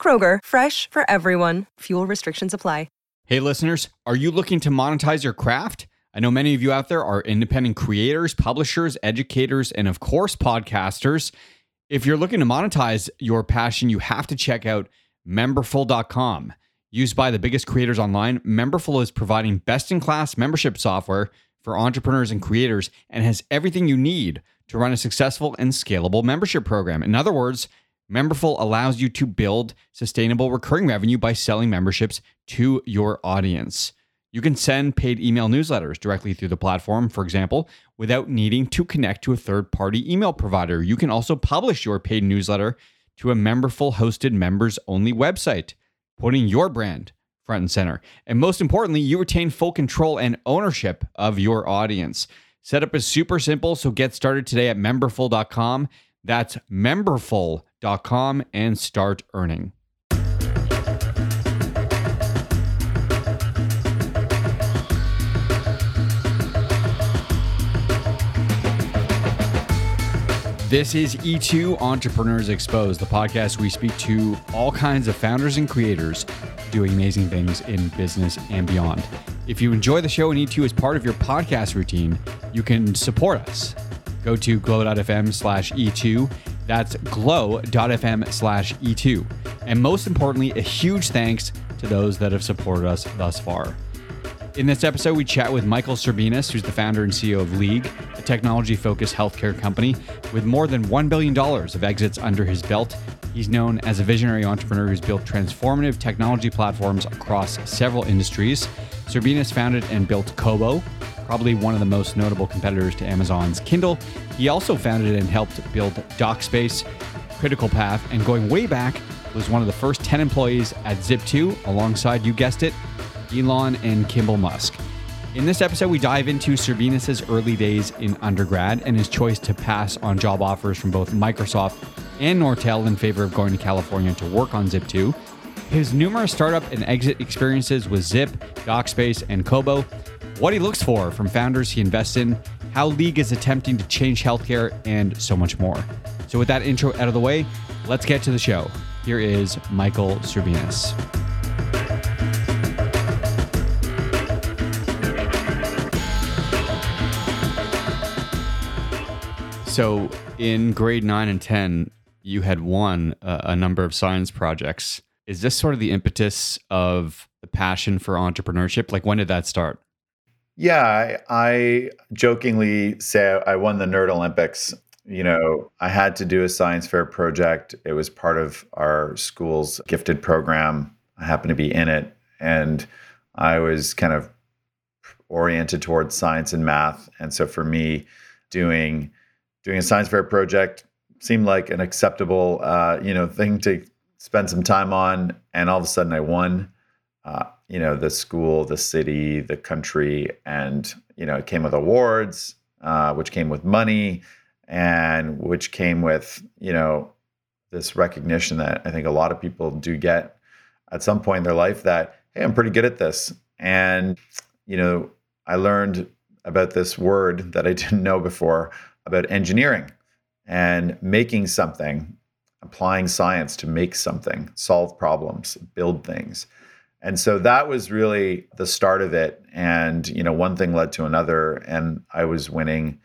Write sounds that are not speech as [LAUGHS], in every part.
Kroger, fresh for everyone. Fuel restrictions apply. Hey, listeners, are you looking to monetize your craft? I know many of you out there are independent creators, publishers, educators, and of course, podcasters. If you're looking to monetize your passion, you have to check out memberful.com. Used by the biggest creators online, Memberful is providing best in class membership software for entrepreneurs and creators and has everything you need to run a successful and scalable membership program. In other words, Memberful allows you to build sustainable recurring revenue by selling memberships to your audience. You can send paid email newsletters directly through the platform, for example, without needing to connect to a third party email provider. You can also publish your paid newsletter to a Memberful hosted members only website, putting your brand front and center. And most importantly, you retain full control and ownership of your audience. Setup is super simple, so get started today at memberful.com. That's memberful.com and start earning. This is E2 Entrepreneurs Exposed, the podcast we speak to all kinds of founders and creators doing amazing things in business and beyond. If you enjoy the show and E2 is part of your podcast routine, you can support us. Go to glow.fm slash E2. That's glow.fm slash E2. And most importantly, a huge thanks to those that have supported us thus far. In this episode, we chat with Michael Serbinis, who's the founder and CEO of League, a technology focused healthcare company with more than $1 billion of exits under his belt. He's known as a visionary entrepreneur who's built transformative technology platforms across several industries. Serbinis founded and built Kobo, probably one of the most notable competitors to Amazon's Kindle. He also founded and helped build DocSpace, Critical Path, and going way back, was one of the first 10 employees at Zip2, alongside, you guessed it, Elon and Kimball Musk. In this episode, we dive into Serbinis' early days in undergrad and his choice to pass on job offers from both Microsoft and Nortel in favor of going to California to work on Zip2, his numerous startup and exit experiences with Zip, DocSpace, and Kobo, what he looks for from founders he invests in, how League is attempting to change healthcare, and so much more. So, with that intro out of the way, let's get to the show. Here is Michael Serbinis. So, in grade nine and 10, you had won a number of science projects. Is this sort of the impetus of the passion for entrepreneurship? Like, when did that start? Yeah, I, I jokingly say I won the Nerd Olympics. You know, I had to do a science fair project. It was part of our school's gifted program. I happened to be in it. And I was kind of oriented towards science and math. And so for me, doing doing a science fair project seemed like an acceptable uh, you know thing to spend some time on. And all of a sudden, I won. Uh, you know the school the city the country and you know it came with awards uh, which came with money and which came with you know this recognition that i think a lot of people do get at some point in their life that hey i'm pretty good at this. And you know i learned about this word that i [LAUGHS] didn't know before about engineering and making something applying science to make something solve problems build things and so that was really the start of it. And, you know, one thing led to another. And I was winning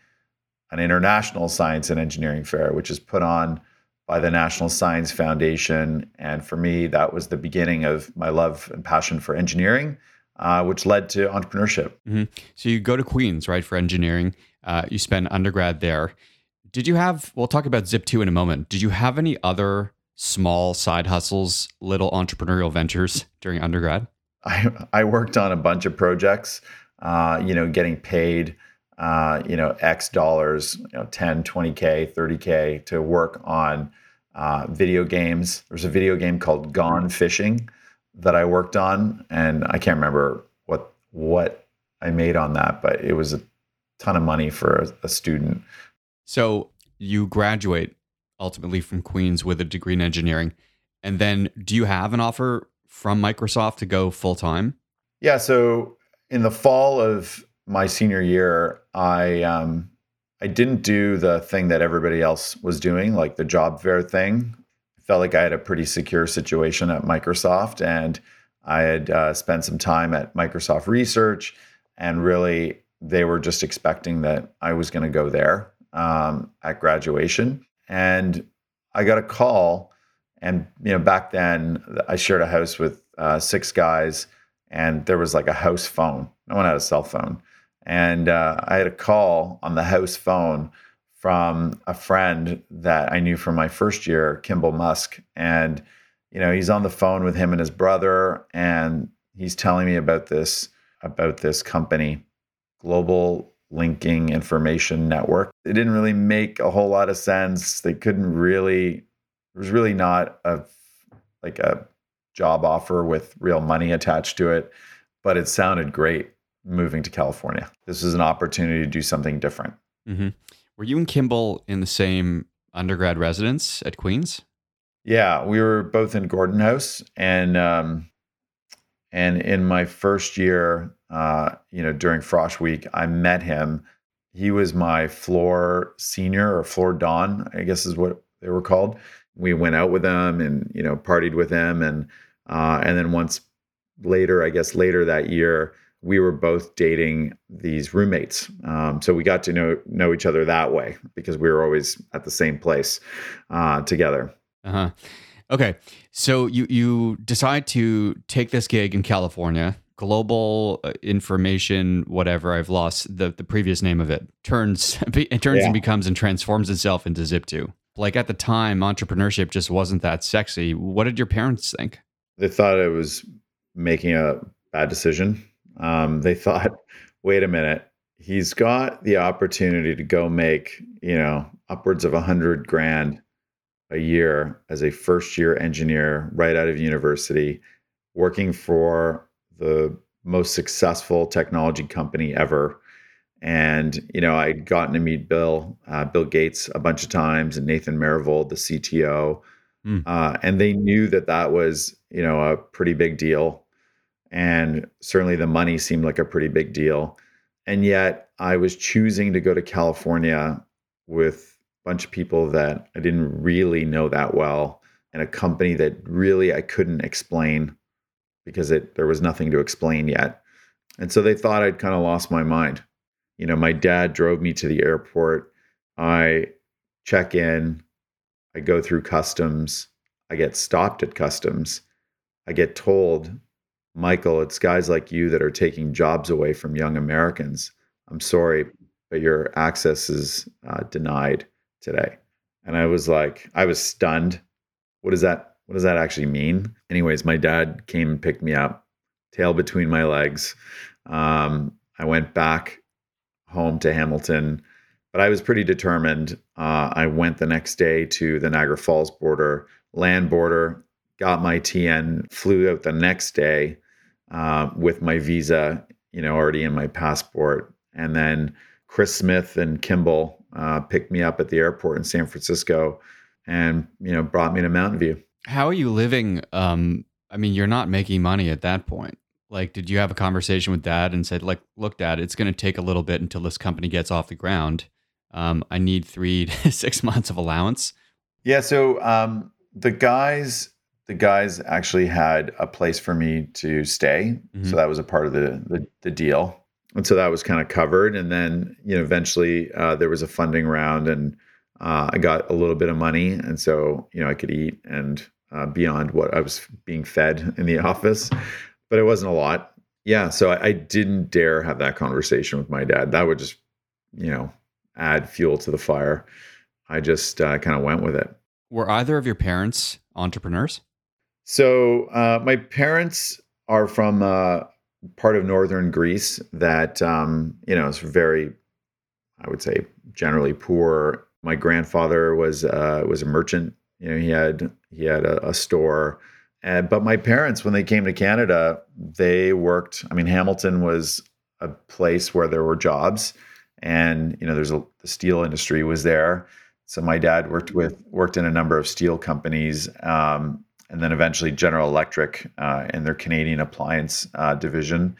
an international science and engineering fair, which is put on by the National Science Foundation. And for me, that was the beginning of my love and passion for engineering, uh, which led to entrepreneurship. Mm-hmm. So you go to Queens, right, for engineering. Uh, you spend undergrad there. Did you have, we'll talk about Zip2 in a moment. Did you have any other small side hustles, little entrepreneurial ventures during undergrad? [LAUGHS] I, I worked on a bunch of projects, uh, you know, getting paid, uh, you know, X dollars, you know, 10, 20K, 30K to work on uh, video games. There's a video game called Gone Fishing that I worked on, and I can't remember what what I made on that, but it was a ton of money for a, a student. So you graduate ultimately from Queens with a degree in engineering, and then do you have an offer from Microsoft to go full time? Yeah. So in the fall of my senior year, I um, I didn't do the thing that everybody else was doing, like the job fair thing. I felt like I had a pretty secure situation at Microsoft, and I had uh, spent some time at Microsoft Research, and really they were just expecting that I was going to go there um, at graduation. And I got a call, and you know back then I shared a house with uh, six guys, and there was like a house phone. No one had a cell phone and uh, I had a call on the house phone from a friend that I knew from my first year, Kimball Musk. And, you know, he's on the phone with him and his brother, and he's telling me about this, about this company, Global Linking Information Network. It didn't really make a whole lot of sense. They couldn't really, there was really not a like a job offer with real money attached to it, but it sounded great moving to California. This was an opportunity to do something different. Mm-hmm. Were you and Kimball in the same undergrad residence at Queens? Yeah, we were both in Gordon House, and um, and in my first year, uh, you know, during Frosh Week, I met him. He was my floor senior or floor don, I guess is what they were called. We went out with him and you know partied with him, and uh, and then once later, I guess later that year, we were both dating these roommates. Um, so we got to know know each other that way because we were always at the same place uh, together. Uh huh. Okay, so you you decide to take this gig in California. Global uh, information, whatever I've lost the the previous name of it turns [LAUGHS] it turns yeah. and becomes and transforms itself into Zip2. Like at the time, entrepreneurship just wasn't that sexy. What did your parents think? They thought I was making a bad decision um, they [LAUGHS] thought, wait a minute, he's got the opportunity to go make, you know, upwards of a hundred grand a year as a first year engineer right out of university, working for the most successful technology company ever. And you know, I'd gotten to meet Bill, uh, Bill Gates, a bunch of times, and Nathan Myhrvold, the CTO, mm. uh, and they knew that that was you know a pretty big deal and certainly the money seemed like a pretty big deal. And yet I was choosing to go to California with a bunch of people that I didn't really know that well and a company that really I couldn't explain because it there was nothing to explain yet. And so they thought I'd kind of lost my mind. You know, my dad drove me to the airport. I check in, I go through customs, I get stopped at customs. I get told Michael, it's guys like you that are taking jobs away from young Americans. I'm sorry, but your access is uh, denied today. And I was like, I was stunned. What does that? What does that actually mean? Anyways, my dad came and picked me up, tail between my legs. Um, I went back home to Hamilton, but I was pretty determined. Uh, I went the next day to the Niagara Falls border, land border, got my TN, flew out the next day uh, with my visa, you know, already in my passport. And then Chris Smith and Kimball uh, picked me up at the airport in San Francisco and, you know, brought me to Mountain View. How are you living? Um, I mean, you're not making money at that point. Like, did you have a conversation with dad and said, like, look, dad, it's going to take a little bit until this company gets off the ground. Um, I need three [LAUGHS] to six months of allowance. Yeah. So um, the guys the guys actually had a place for me to stay. Mm-hmm. So that was a part of the, the, the deal. And so that was kind of covered. And then, you know, eventually uh, there was a funding round and uh, I got a little bit of money. And so, you know, I could eat and uh, beyond what I was being fed in the [LAUGHS] office, but it wasn't a lot. Yeah. So I, I didn't dare have that conversation with my dad. That would just, you know, add fuel to the fire. I just uh, kind of went with it. Were either of your parents entrepreneurs? So uh, my parents are from uh, part of northern Greece that um, you know is very, I would say, generally poor. My grandfather was uh, was a merchant. You know, he had he had a, a store. And, but my parents, when they came to Canada, they worked. I mean, Hamilton was a place where there were jobs, and you know, there's a the steel industry was there. So my dad worked with worked in a number of steel companies, um, and then eventually General Electric uh, in their Canadian appliance uh, division.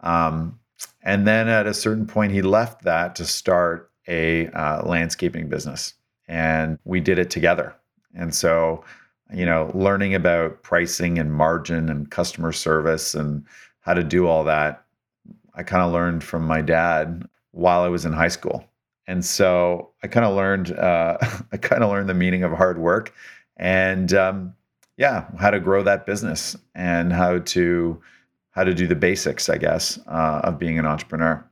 Um, and then at a certain point, he left that to start a uh, landscaping business, and we did it together. And so, you know, learning about pricing and margin and customer service and how to do all that, I kind of learned from my dad while I was in high school. And so I kind of learned, uh, [LAUGHS] I kind of learned the meaning of hard work, and um, yeah, how to grow that business and how to how to do the basics, I guess, uh, of being an entrepreneur.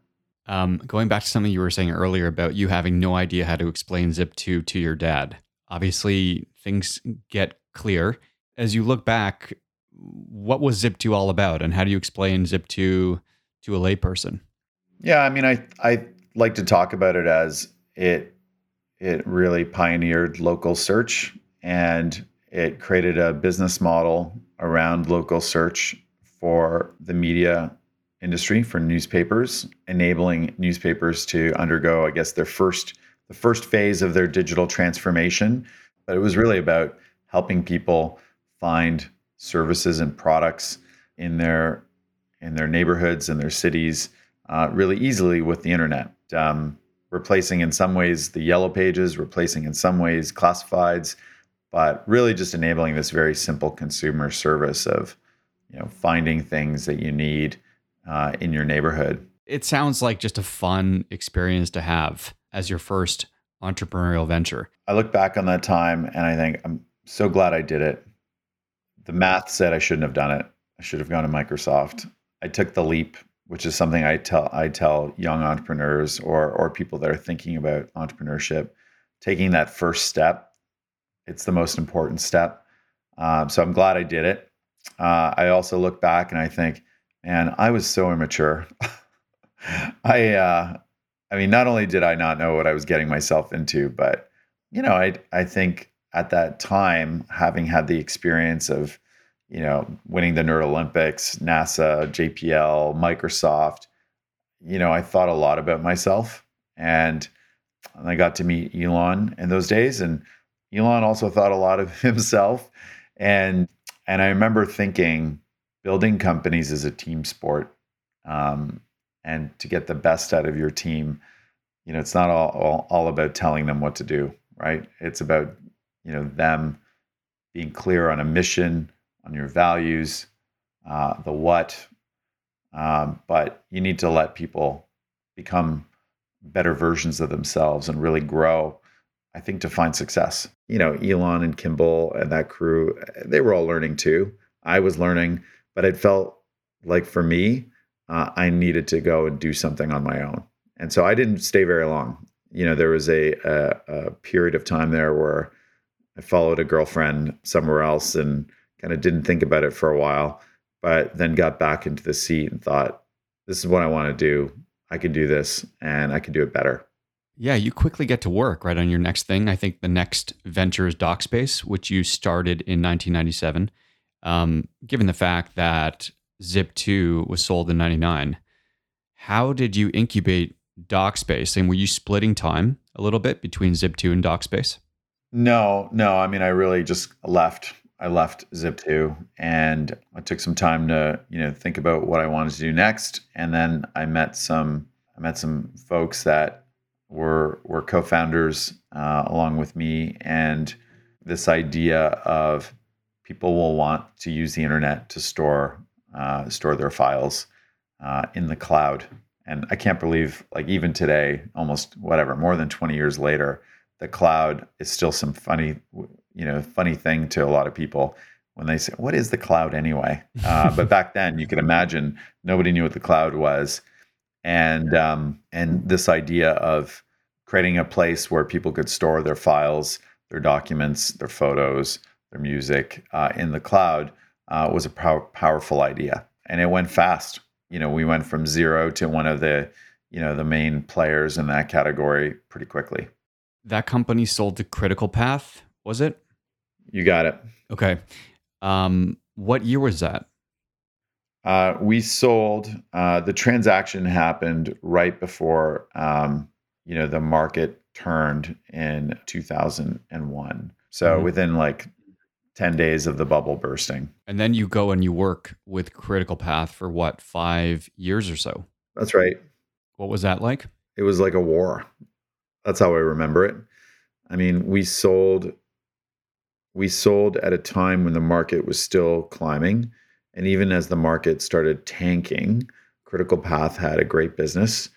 Um, going back to something you were saying earlier about you having no idea how to explain Zip2 to your dad. Obviously, things get clear. As you look back, what was Zip2 all about, and how do you explain Zip2 to a layperson? Yeah, I mean, I I like to talk about it as it it really pioneered local search and it created a business model around local search for the media industry for newspapers, enabling newspapers to undergo, I guess, their first the first phase of their digital transformation. But it was really about helping people find services and products in their in their neighborhoods and their cities uh, really easily with the internet. Um, replacing in some ways the yellow pages, replacing in some ways classifieds, but really just enabling this very simple consumer service of you know finding things that you need uh, in your neighborhood. It sounds like just a fun experience to have as your first entrepreneurial venture. I look back on that time and I think I'm so glad I did it. The math said I shouldn't have done it. I should have gone to Microsoft. I took the leap, which is something I tell I tell young entrepreneurs or or people that are thinking about entrepreneurship, taking that first step. It's the most important step. Um, so I'm glad I did it. Uh, I also look back and I think, man, I was so immature. [LAUGHS] I, uh, I mean, not only did I not know what I was getting myself into, but you know, I, I think at that time, having had the experience of, you know, winning the Nerd Olympics, NASA, JPL, Microsoft, you know, I thought a lot about myself, and I got to meet Elon in those days, and Elon also thought a lot of [LAUGHS] himself, and and I remember thinking, building companies is a team sport, um, and to get the best out of your team, you know, it's not all, all all about telling them what to do, right? It's about you know them being clear on a mission, on your values, uh, the what. Um, but you need to let people become better versions of themselves and really grow I think, to find success. You know, Elon and Kimball and that crew, they were all learning too. I was learning, but it felt like for me, uh, I needed to go and do something on my own. And so I didn't stay very long. You know, there was a, a, a period of time there where I followed a girlfriend somewhere else and kind of didn't think about it for a while, but then got back into the seat and thought, this is what I want to do. I can do this and I can do it better. Yeah, you quickly get to work right on your next thing. I think the next venture is DocSpace, which you started in 1997. Um, given the fact that Zip2 was sold in 99, how did you incubate DocSpace? And were you splitting time a little bit between Zip2 and DocSpace? No, no. I mean, I really just left. I left Zip2 and I took some time to, you know, think about what I wanted to do next. And then I met some, I met some folks that were were co-founders uh, along with me, and this idea of people will want to use the internet to store uh, store their files uh, in the cloud. And I can't believe, like even today, almost whatever, more than 20 years later, the cloud is still some funny, you know, funny thing to a lot of people when they say, "What is the cloud anyway?" [LAUGHS] Uh, but back then, you can imagine nobody knew what the cloud was and um, and this idea of creating a place where people could store their files, their documents, their photos, their music uh, in the cloud uh, was a pow- powerful idea, and it went fast. You know, we went from zero to one of the you know the main players in that category pretty quickly. That company sold to Critical Path, was it? You got it. Okay. Um, What year was that? Uh, we sold. Uh, the transaction happened right before um, you know the market turned in 2001. So mm-hmm. within like 10 days of the bubble bursting. And then you go and you work with Critical Path for what, five years or so? That's right. What was that like? It was like a war. That's how I remember it. I mean, we sold we sold at a time when the market was still climbing and even as the market started tanking, Critical Path had a great business,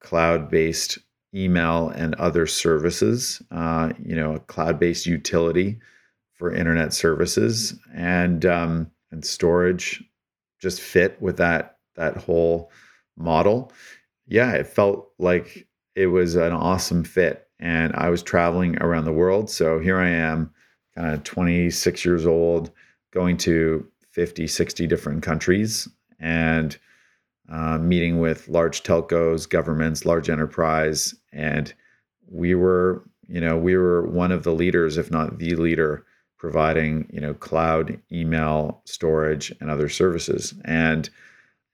cloud-based email and other services, uh, you know, a cloud-based utility for internet services and um, and storage just fit with that that whole model. Yeah, it felt like it was an awesome fit. And I was traveling around the world. So here I am, kind of 26 years old, going to 50, 60 different countries and uh, meeting with large telcos, governments, large enterprise. And we were, you know, we were one of the leaders, if not the leader, providing, you know, cloud, email, storage, and other services. And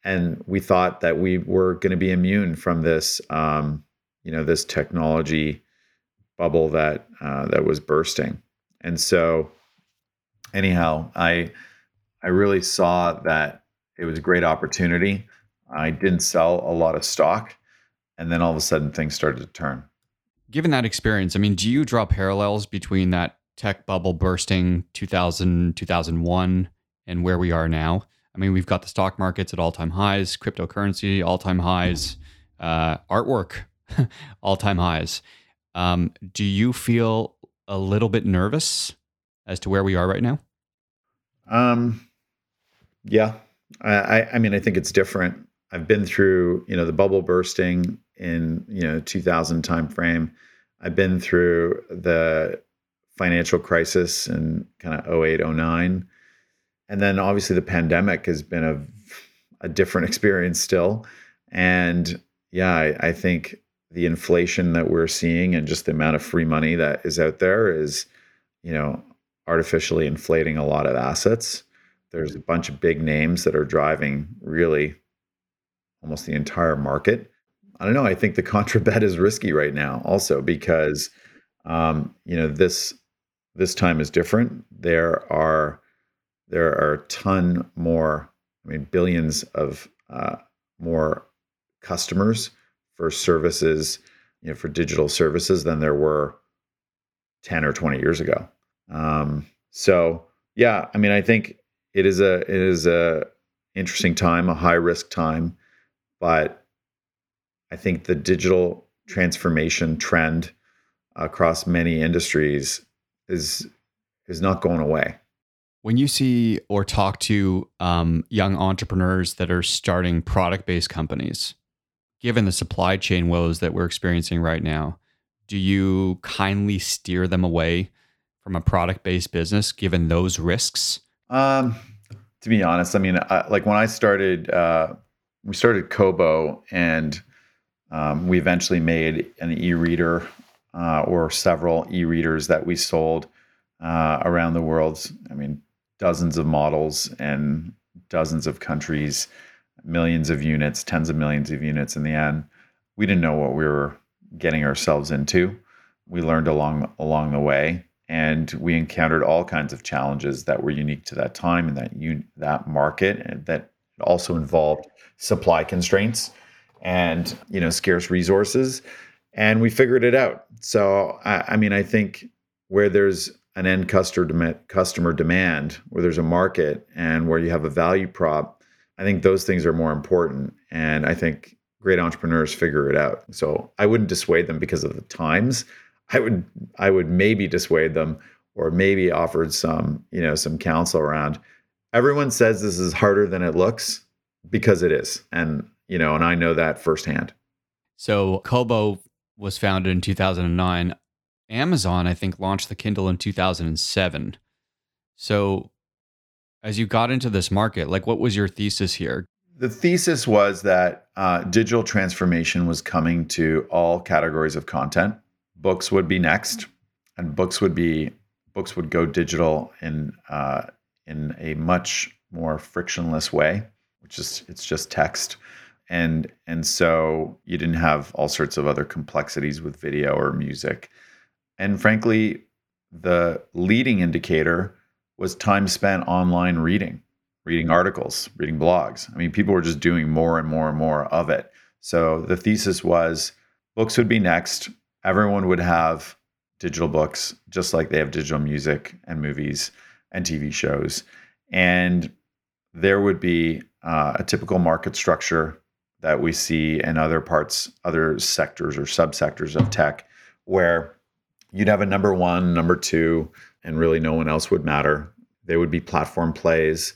and we thought that we were going to be immune from this, um, you know, this technology bubble that uh, that was bursting. And so, anyhow, I I really saw that it was a great opportunity. I didn't sell a lot of stock, and then all of a sudden things started to turn. Given that experience, I mean, do you draw parallels between that tech bubble bursting 2000 2001 and where we are now? I mean, we've got the stock markets at all time highs, cryptocurrency all time highs, uh, artwork [LAUGHS] all time highs. Um, do you feel a little bit nervous as to where we are right now? Um, yeah, I, I mean, I think it's different. I've been through, you know, the bubble bursting in, you know, 2000 timeframe. I've been through the financial crisis in kind of 08, 09 and then obviously the pandemic has been a a different [LAUGHS] experience still. And yeah I, I, think the inflation that we're seeing and just the amount of free money that is out there is you know artificially inflating a lot of assets. There's a bunch of big names that are driving really almost the entire market. I don't know i think the [LAUGHS] contra bet is risky right now also because um, you know this this time is different there are there are a ton more, I mean, billions of uh, more customers for services, you know, for digital services than there were 10 or 20 years ago. Um, so yeah, I mean, I think it is a it is a interesting time, a high risk time, but I think the digital transformation trend across many industries is is not going away. When you see or talk to um, young entrepreneurs that are starting product based companies, given the supply chain woes that we're experiencing right now, do you kindly steer them away from a product based business given those risks? Um, to be honest, I mean, I, like when I started, uh, we started Kobo and um, we eventually made an e reader uh, or several e readers that we sold uh, around the world. I mean, dozens of models and dozens of countries, millions of units, tens of millions of units in the end. We didn't know what we were getting ourselves into. We learned along along the way and we encountered all kinds of challenges that were unique to that time and that un- that market that also involved supply constraints and you know scarce resources and we figured it out so I, I mean i think where there's an end customer customer demand, where there's a market and where you have a value prop, I think those things are more important. And I think great entrepreneurs figure it out. So I wouldn't dissuade them because of the times. I would I would maybe dissuade them or maybe offered some, you know, some counsel around. Everyone says this is harder than it looks because it is. And, you know, and I know that firsthand. So Kobo was founded in 2009. Amazon, I think, launched the Kindle in 2007. So, as you got into this market, like what was your thesis here? The thesis was that uh, digital transformation was coming to all categories of content. Books would be next, and books would be books would go digital in uh, in a much more frictionless way, which is it's just text. And and so you didn't have all sorts of other complexities with video or music. And frankly, the leading indicator was time spent online reading, reading articles, reading blogs. I mean, people were just doing more and more and more of it. So the thesis was books would be next. Everyone would have digital books, just like they have digital music and movies and TV shows. And there would be uh, a typical market structure that we see in other parts, other sectors or subsectors of tech, where you'd have a number one, number two, and really no one else would matter. They would be platform plays,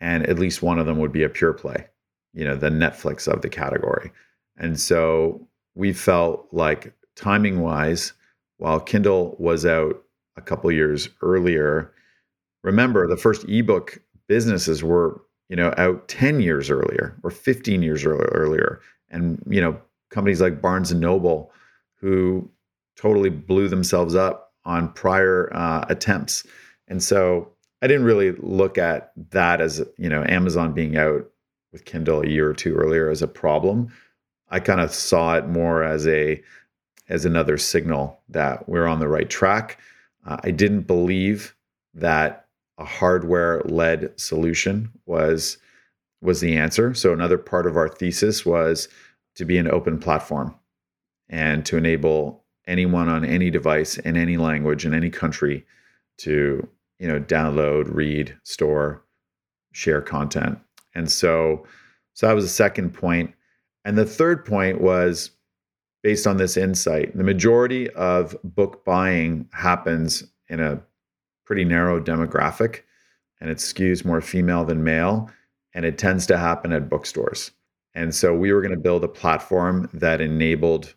and at least one of them would be a pure play, you know, the Netflix of the category. And so we felt like timing wise, while Kindle was out a couple years earlier, remember the first ebook businesses were, you know, out 10 years earlier or 15 years earlier. And, you know, companies like Barnes and Noble, who totally blew themselves up on prior uh, attempts. And so I didn't really look at that as, you know, Amazon being out with Kindle a year or two earlier as a problem. I kind of saw it more as a as another signal that we're on the right track. Uh, I didn't believe that a hardware led solution was was the answer. So another part of our thesis was to be an open platform and to enable anyone on any device in any language in any country to you know download, read, store, share content. And so so that was the second point. And the third point was based on this insight. The majority of book buying happens in a pretty narrow demographic and it skews more female than male and it tends to happen at bookstores. And so we were going to build a platform that enabled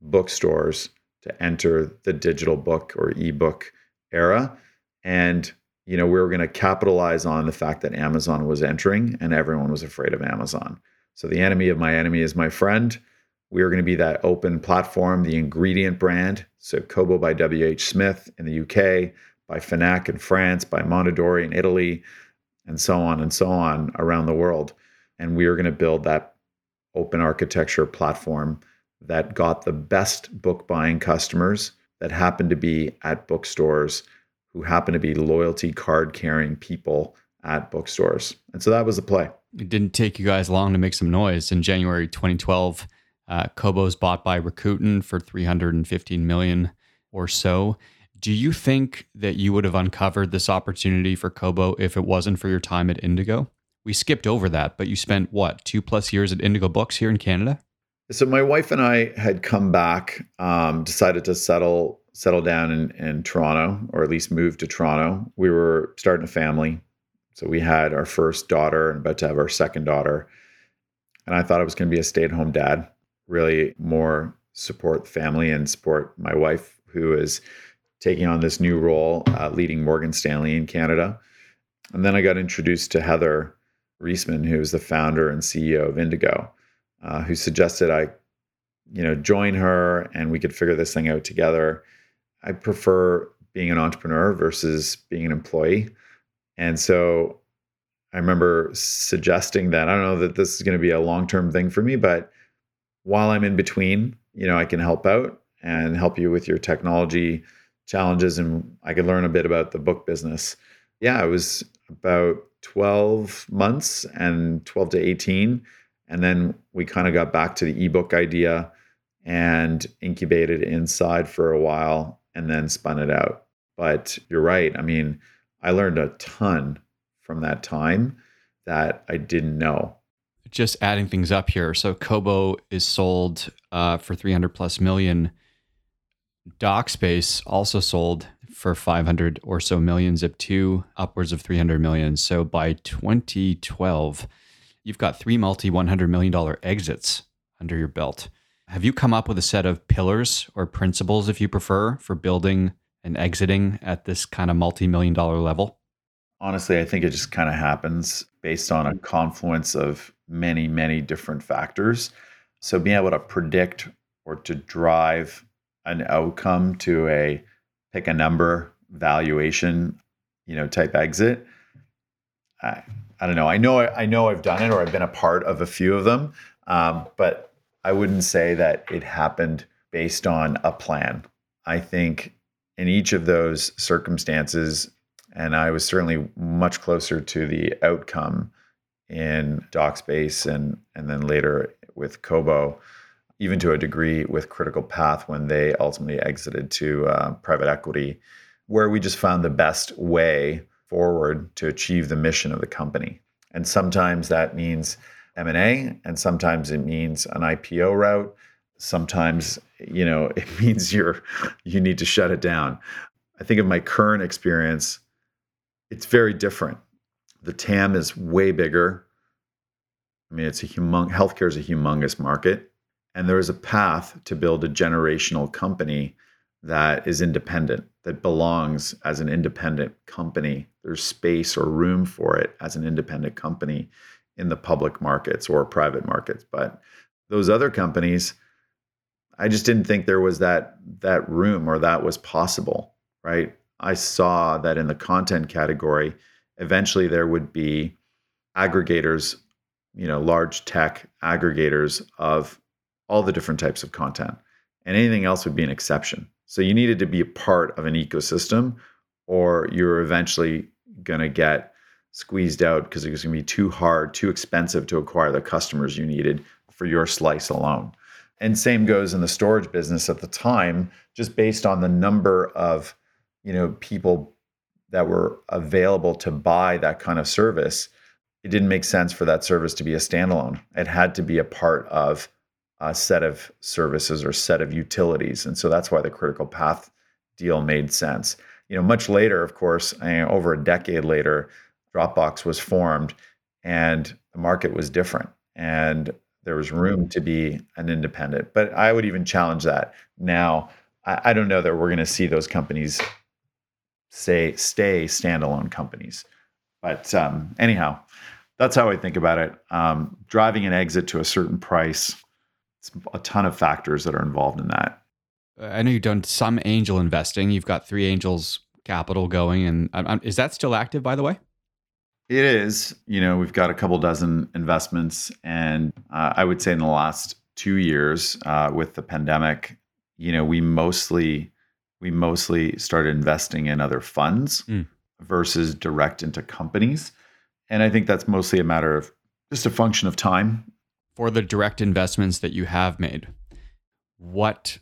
bookstores to enter the digital book or ebook era and you know we were going to capitalize on the fact that Amazon was entering and everyone was afraid of Amazon. So the enemy of my enemy is my friend. We are going to be that open platform, the ingredient brand. So Kobo by WH Smith in the UK, by Fnac in France, by Mondadori in Italy, and so on and so on around the world. And we are going to build that open architecture platform that got the best book buying customers that happen to be at bookstores who happen to be loyalty card carrying people at bookstores. And so that was the play. It didn't take you guys long to make some noise. In January 2012, uh, Kobo's bought by Rakuten for 315 million or so. Do you think that you would have uncovered this opportunity for Kobo if it wasn't for your time at Indigo? We skipped over that, but you spent what, two plus years at Indigo Books here in Canada? So my wife and I had come back, um, decided to settle settle down in, in Toronto, or at least move to Toronto. We were starting a family, so we had our first daughter and about to have our second daughter. And I thought I was going to be a stay at home dad, really more support the family and support my wife, who is taking on this new role, uh, leading Morgan Stanley in Canada. And then I got introduced to Heather Reisman, who is the founder and CEO of Indigo uh, who suggested I, you know, join her and we could figure this thing out together. I prefer being an entrepreneur versus being an employee. And so I remember suggesting that I don't know that this is going to be a long term thing for me, but while I'm in between, you know, I can help out and help you with your technology challenges and I could learn a bit about the book business. Yeah, it was about 12 months and 12 to 18 and then we kind of got back to the ebook idea and incubated inside for a while and then spun it out. But you're right. I mean, I learned a ton from that time that I didn't know. Just adding things up here. So Kobo is sold uh, for 300 plus million. DocSpace also sold for 500 or so million. Zip2 upwards of 300 million. So by 2012, You've got three multi $100 million exits under your belt. Have you come up with a set of pillars or principles, if you prefer, for building and exiting at this kind of multi million dollar level? Honestly, I think it just kind of happens based on a confluence of many, many different factors. So being able to predict or to drive an outcome to a pick a number valuation, you know, type exit I, I don't know. I know I know I've done it or I've been a part of a few of them, um, but I wouldn't say that it happened based on a plan. I think in each of those circumstances, and I was certainly much closer to the outcome in DocSpace and and then later with Kobo, even to a degree with Critical Path when they ultimately exited to uh, private equity, where we just found the best way forward to achieve the mission of the company. And sometimes that means M&A and sometimes it means an IPO route. Sometimes, you know, [LAUGHS] it means you're you need to shut it down. I think of my current experience, it's very different. The TAM is way bigger. I mean, it's a humong healthcare is a humongous market. And there is a path to build a generational company that is independent, that belongs as an independent company. There's space or room for it as an independent company in the public markets or private markets. But those other companies, I just didn't think there was that that room or that was possible, right? I saw that in the content category, eventually there would be aggregators, you know, large tech aggregators of all the different types of content. And anything else would be an exception. So you needed to be a part of an ecosystem, or you're eventually going to get squeezed out because it was going to be too hard, too expensive to acquire the customers you needed for your slice alone. And same goes in the storage business at the time, just based on the number of, you know, people that were available to buy that kind of service. It didn't make sense for that service to be a standalone. It had to be a part of uh, set of services or set of utilities. And so that's why the critical path deal made sense. You know, much later, of course, over a decade later, Dropbox was formed and the market was different and there was room to be an independent. But I would even challenge that now. I, I don't know that we're going to see those companies say stay standalone companies. But um, anyhow, that's how I think about it. Um, driving an exit to a certain price it's a ton of factors that are involved in that. I know you've done some angel investing. You've got three angels capital going, and um, is that still active? By the way, it is. You know, we've got a couple dozen investments, and uh, I would say in the last two years uh, with the pandemic, you know, we mostly we mostly started investing in other funds mm. versus direct into companies, and I think that's mostly a matter of just a function of time for the direct investments that you have made, what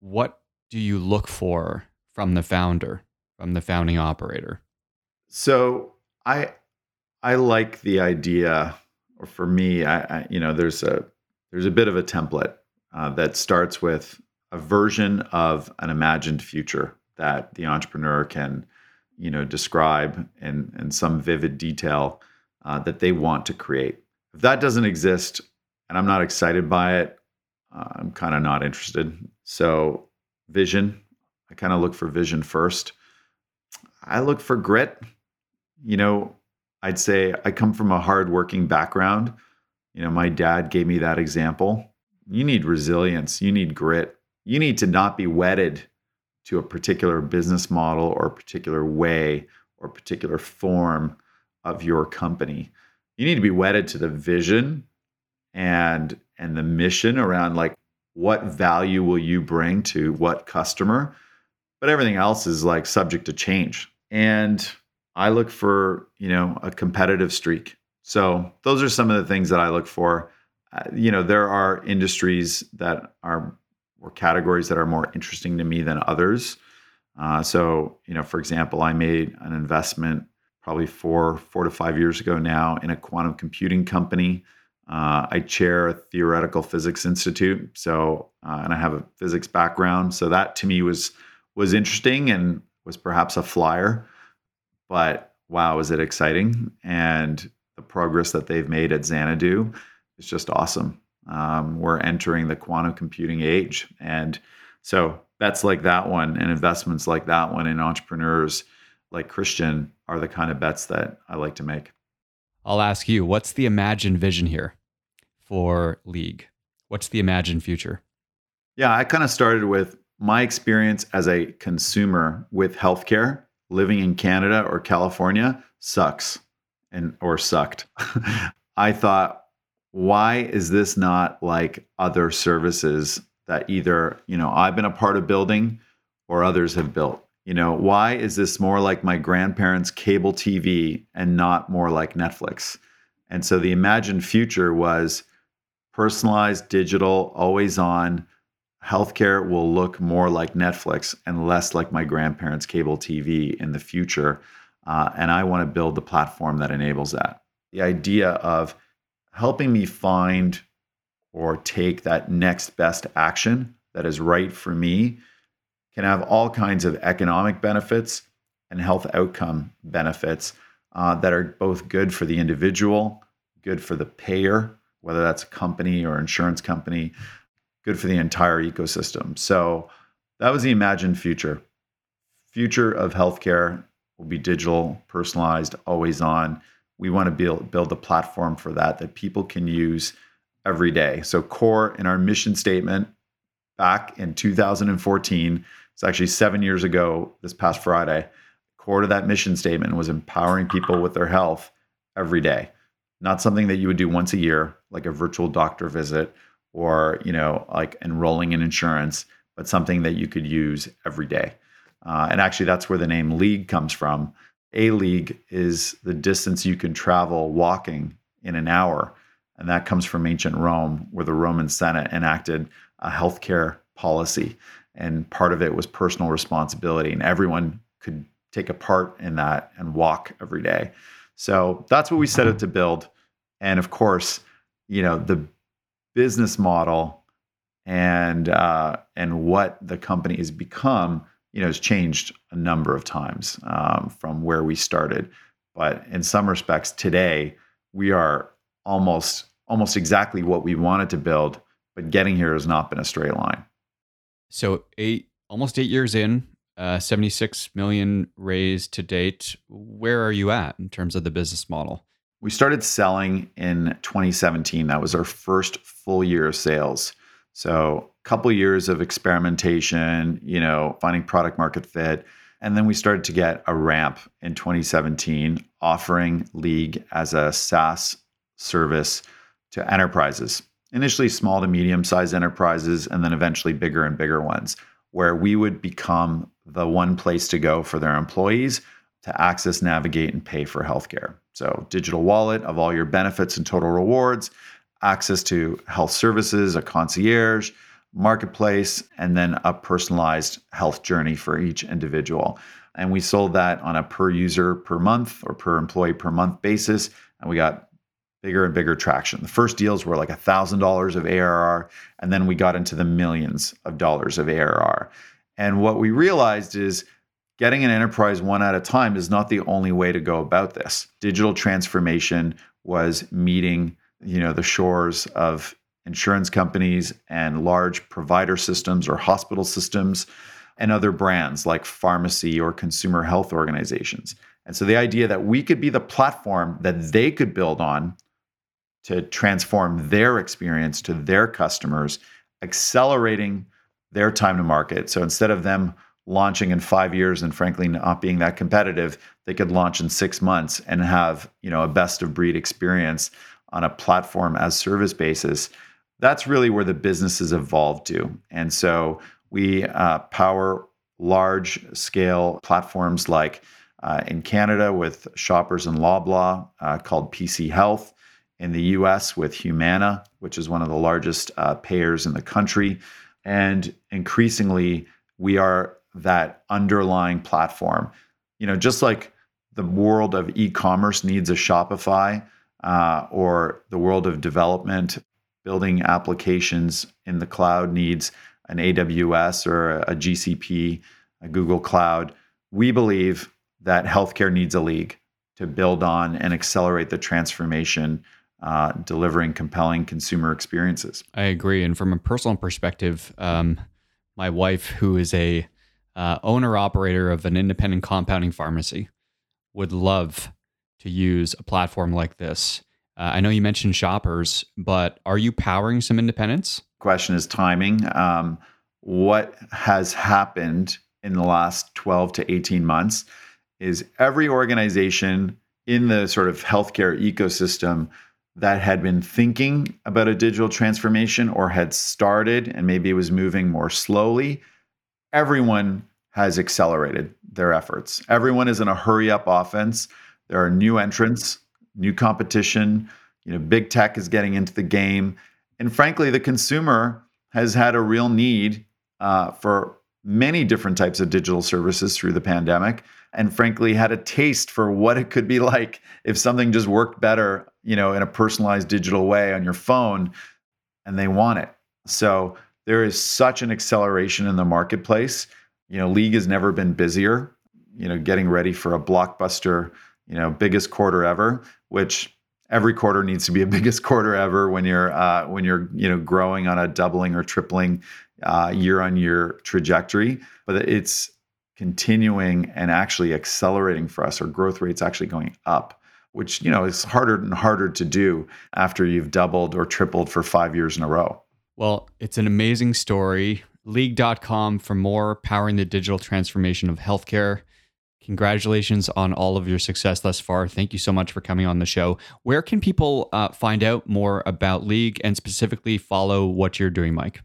what do you look for from the founder, from the founding operator? So I I like the idea, or for me, I, I you know there's a there's a bit of a template uh, that starts with a version of an imagined future that the entrepreneur can you know describe in in some vivid detail uh, that they want to create. If that doesn't exist, and I'm not excited by it, uh, I'm kind of not interested. So, vision, I kind of look for vision first. I look for grit. You know, I'd say I come from a hardworking background. You know, my dad gave me that example. You need resilience, you need grit. You need to not be wedded to a particular business model or a particular way or particular form of your company. You need to be wedded to the vision and and the mission around like what value will you bring to what customer? But everything else is like subject to change. And i look for you know a competitive streak. So those are some of the things that i look for. Uh, you know there are industries that are or categories that are more interesting to me than others. Uh, so you know for example i made an investment probably four four to five years ago now in a quantum computing company uh, I chair a theoretical physics institute, so uh, and I have a physics background, so that to me was was interesting and was perhaps a flyer, but wow, is it exciting! And the progress that they've made at Xanadu is just awesome. Um, we're entering the quantum computing age, and so bets like that one and investments like that one in entrepreneurs like Christian are the kind of bets that I like to make. I'll ask you, what's the imagined vision here for League? What's the imagined future? Yeah, I kind of started with my experience as a consumer with healthcare living in Canada or California sucks. and or sucked. [LAUGHS] I thought, why is this not like other services that either, you know, I've been a part of building or others have built? You know, why is this more like my grandparents' cable TV and not more like Netflix? And so the imagined future was personalized, digital, always on. Healthcare will look more like Netflix and less like my grandparents' cable TV in the future. Uh, and I want to build the platform that enables that. The idea of helping me find or take that next best action that is right for me can have all kinds of economic benefits and health outcome benefits uh, that are both good for the individual, good for the payer, whether that's a company or insurance company, good for the entire ecosystem. So that was the imagined future. Future of healthcare will be digital, personalized, always on. We want to build build a platform for that that people can use every day. So core in our mission statement back in 2014 it's actually seven years ago this past Friday. Core to that mission statement was empowering people with their health every day. Not something that you would do once a year, like a virtual doctor visit or, you know, like enrolling in insurance, but something that you could use every day. Uh, and actually, that's where the name league comes from. A league is the distance you can travel walking in an hour. And that comes from ancient Rome, where the Roman Senate enacted a healthcare policy and part of it was personal responsibility and everyone could take a part in that and walk every day so that's what we set out to build. And of course you know the business model and uh, and what the company has become you know has changed a number of times um, from where we started. But in some respects today we are almost almost exactly what we wanted to build but getting here has not been a straight line. So eight, almost eight years in, uh, 76 million raised to date. Where are you at in terms of the business model? We started selling in 2017. That was our first full year of sales. So a couple years of experimentation, you know, finding product market fit. And then we started to get a ramp in 2017, offering League as a SaaS service to enterprises initially small to medium sized enterprises and then eventually bigger and bigger ones where we would become the one place to go for their employees to access, navigate, and pay for healthcare. So, digital wallet of all your benefits and total rewards, access to health services, a concierge, marketplace, and then a personalized health journey for each individual. And we sold that on a per user per month or per employee per month basis. And we got bigger and bigger traction. The first deals were like $1,000 of ARR, and then we got into the millions of dollars of ARR. And what we realized is getting an enterprise one at a time is not the only way to go about this. Digital transformation was meeting, you know, the shores of insurance companies and large provider systems or hospital systems and other brands like pharmacy or consumer health organizations. And so the idea that we could be the platform that they could build on to transform their experience to their customers, accelerating their time to market. So instead of them launching in five years and frankly not being that competitive, they could launch in six months and have you know a best of breed experience on a platform as service basis. That's really where the business has evolved to. And so we uh, power large scale platforms like uh, in Canada with Shoppers and Loblaw uh, called PC Health in the US with Humana, which is one of the largest uh, payers in the country. And increasingly, we are that underlying platform. You know, just like the world of e commerce needs a Shopify uh, or the world of development, building applications in the cloud needs an AWS or a GCP, a Google Cloud. We believe that healthcare needs a league to build on and accelerate the transformation uh, delivering compelling consumer experiences. I agree. And from a personal perspective, um, my wife, who is a uh, owner operator of an independent compounding pharmacy, would love to use a platform like this. Uh, I know you mentioned shoppers, but are you powering some independents? Question is timing. Um, what has happened in the last 12 to 18 months is every organization in the sort of healthcare ecosystem that had been thinking about a digital transformation or had started and maybe was moving more slowly, everyone has accelerated their efforts. Everyone is in a hurry up offense. There are new entrants, new competition, you know, big tech is getting into the game. And frankly, the consumer has had a real need uh, for many different types of digital services through the pandemic and frankly had a taste for what it could be like if something just worked better you know in a personalized digital way on your phone and they want it. So there is such an acceleration in the marketplace. You know league has never been busier you know getting ready for a blockbuster you know biggest quarter ever which every quarter needs to be a [LAUGHS] biggest quarter ever when you're uh, when you're you know growing on a doubling or tripling uh, year on year trajectory. But it's continuing and actually accelerating for us. Our growth rate's actually going up, which you know is harder and harder to do after you've doubled or tripled for five years in a row. Well, it's an amazing story. League.com for more powering the digital transformation of healthcare. Congratulations on all of your success thus far. Thank you so much for coming on the show. Where can people uh, find out more about League and specifically follow what you're doing, Mike?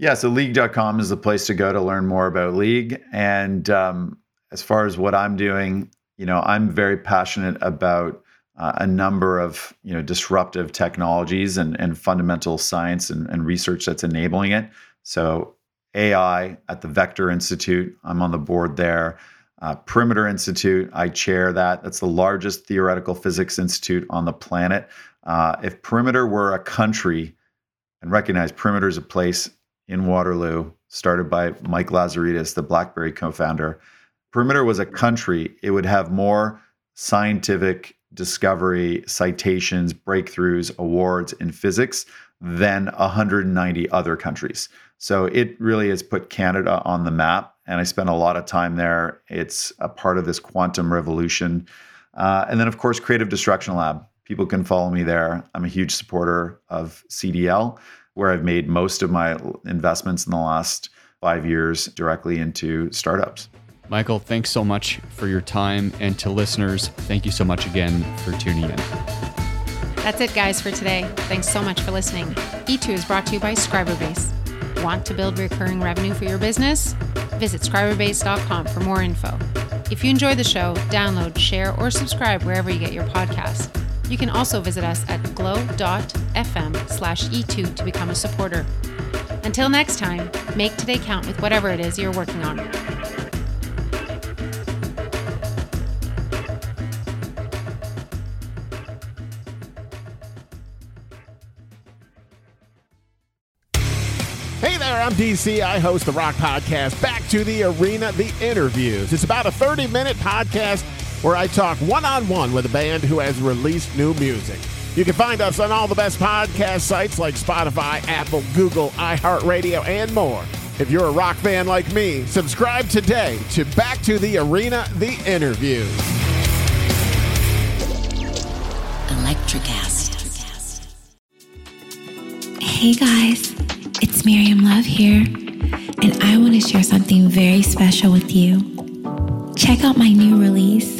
Yeah, so league.com is the place to go to learn more about League. And um, as far as what I'm doing, you know, I'm very passionate about uh, a number of you know disruptive technologies and, and fundamental science and, and research that's enabling it. So AI at the Vector Institute, I'm on the board there. Uh, Perimeter Institute, I chair that. That's the largest theoretical physics institute on the planet. Uh, if Perimeter were a country, and recognize Perimeter is a place in Waterloo, started by Mike Lazaridis, the BlackBerry co founder. Perimeter was a country, it would have more scientific discovery, citations, breakthroughs, awards in physics than 190 other countries. So it really has put Canada on the map. And I spent a lot of time there. It's a part of this quantum revolution. Uh, and then, of course, Creative Destruction Lab. People can follow me there. I'm a huge supporter of CDL where I've made most of my investments in the last five years directly into startups. Michael, thanks so much for your time. And to listeners, thank you so much again for tuning in. That's it, guys, for today. Thanks so much for listening. E2 is brought to you by Scriberbase. Want to build recurring revenue for your business? Visit scriberbase.com for more info. If you enjoy the show, download, share, or subscribe wherever you get your podcast. You can also visit us at glow.fm slash E2 to become a supporter. Until next time, make today count with whatever it is you're working on. Hey there, I'm DC. I host the Rock Podcast, Back to the Arena, The Interviews. It's about a 30 minute podcast where I talk one on one with a band who has released new music. You can find us on all the best podcast sites like Spotify, Apple, Google, iHeartRadio, and more. If you're a rock fan like me, subscribe today to Back to the Arena The Interview. Electricast. Hey guys, it's Miriam Love here, and I want to share something very special with you. Check out my new release